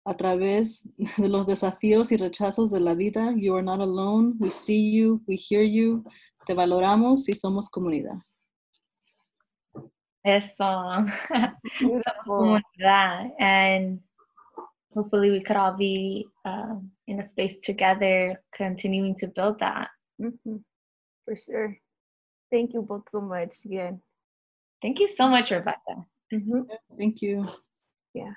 a través de los desafíos y rechazos de la vida. You are not alone. We see you, we hear you. Te valoramos y somos comunidad. Eso. somos comunidad. And hopefully we could all be uh, in a space together, continuing to build that. Mm-hmm. For sure. Thank you both so much again. Thank you so much, Rebecca. Mm-hmm. Thank you. Yeah.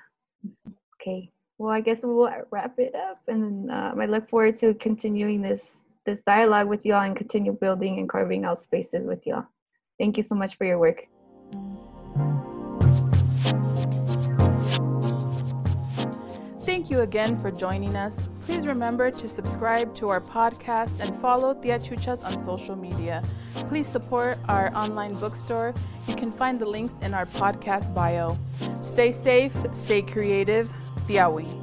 Okay. Well, I guess we'll wrap it up, and um, I look forward to continuing this this dialogue with y'all and continue building and carving out spaces with y'all. Thank you so much for your work. Thank you again for joining us. Please remember to subscribe to our podcast and follow Tia Chucha's on social media. Please support our online bookstore. You can find the links in our podcast bio. Stay safe, stay creative. Tiahui.